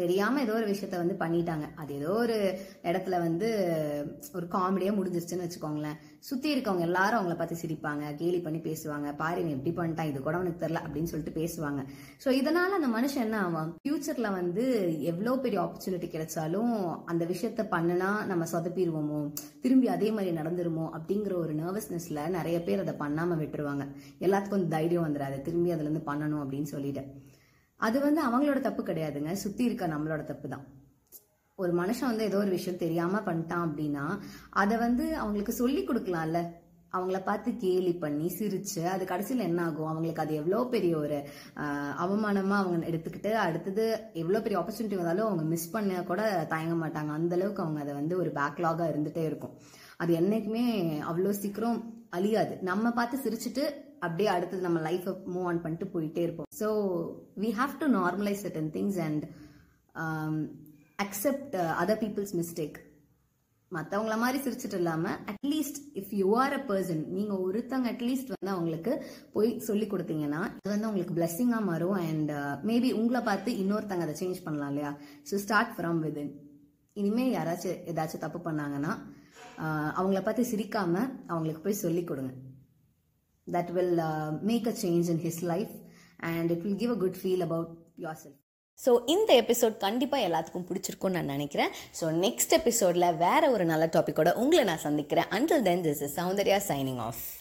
தெரியாம ஏதோ ஒரு விஷயத்த வந்து பண்ணிட்டாங்க. அது ஏதோ ஒரு இடத்துல வந்து ஒரு காமெடியா முடிஞ்சிருச்சுன்னு வச்சுக்கோங்களேன். சுத்தி இருக்கவங்க எல்லாரும் அவங்கள பார்த்து சிரிப்பாங்க கேலி பண்ணி பேசுவாங்க. பாரு இவன் எப்படி பண்ணிட்டான் இது கூட அவனுக்கு தெரியல அப்படின்னு சொல்லிட்டு பேசுவாங்க. ஸோ இதனால அந்த மனுஷன் என்ன ஆவான்? ஃபியூச்சர்ல வந்து எவ்வளோ பெரிய ஆப்பர்ச்சுனிட்டி கிடைச்சாலும் அந்த விஷயத்த பண்ணுனா நம்ம சொதப்பிடுவோமோ திரும்பி அதே மாதிரி நடந்துருமோ அப்படிங்கிற ஒரு நர்வஸ்னஸ்ல நிறைய பேர் அதை பண்ணாம விட்டுருவாங்க. எல்லாத்துக்கும் தைரியம் வந்துடாது திரும்பி அதுல இருந்து பண்ணணும் அப்படின்னு சொல்லிட்டு. அது வந்து அவங்களோட தப்பு கிடையாதுங்க. சுத்தி இருக்க நம்மளோட தப்பு தான் ஒரு மனுஷன் வந்து ஏதோ ஒரு விஷயம் தெரியாம பண்ணிட்டான் அப்படின்னா அதை வந்து அவங்களுக்கு சொல்லி கொடுக்கலாம்ல. அவங்கள பார்த்து கேலி பண்ணி சிரிச்சு அது கடைசியில் என்ன ஆகும்? அவங்களுக்கு அது எவ்வளோ பெரிய ஒரு அவமானமா அவங்க எடுத்துக்கிட்டு அடுத்தது எவ்வளோ பெரிய ஆப்பர்ச்சுனிட்டி வந்தாலும் அவங்க மிஸ் பண்ண கூட தயங்க மாட்டாங்க. அந்த அளவுக்கு அவங்க அதை வந்து ஒரு பேக்லாகா இருந்துட்டே இருக்கும். அது என்னைக்குமே அவ்வளோ சீக்கிரம் அழியாது. நம்ம பார்த்து சிரிச்சுட்டு அப்படியே அடுத்தது நம்ம லைஃப்பை மூவ் ஆன் பண்ணிட்டு போயிட்டே இருப்போம். So we have to normalise certain things and accept other people's mistake மற்றவங்கள மாதிரி சிரிச்சிட்டு இல்லாம at least if you are a person நீங்க ஒருத்தவங்க அட்லீஸ்ட் வந்து அவங்களுக்கு போய் சொல்லி கொடுத்தீங்கன்னா அது வந்து உங்களுக்கு பிளஸ்ஸிங்கா மாறும் அண்ட் மேபி uh, உங்களை பார்த்து இன்னொருத்தங்க அதை சேஞ்ச் பண்ணலாம் இல்லையா? ஸோ ஸ்டார்ட் ஃப்ரம் விதின் இனிமே யாராச்சும் ஏதாச்சும் தப்பு பண்ணாங்கன்னா uh, அவங்கள பார்த்து சிரிக்காம அவங்களுக்கு போய் சொல்லி கொடுங்க. That will uh, make a change in his life and it will give a good feel about yourself. So இந்த எபிசோட் கண்டிப்பாக எல்லாத்துக்கும் பிடிச்சிருக்கும்னு நான் நினைக்கிறேன். ஸோ நெக்ஸ்ட் எபிசோடில் வேற ஒரு நல்ல டாப்பிக்கோட உங்களை நான் சந்திக்கிறேன். Until then this is Soundarya signing off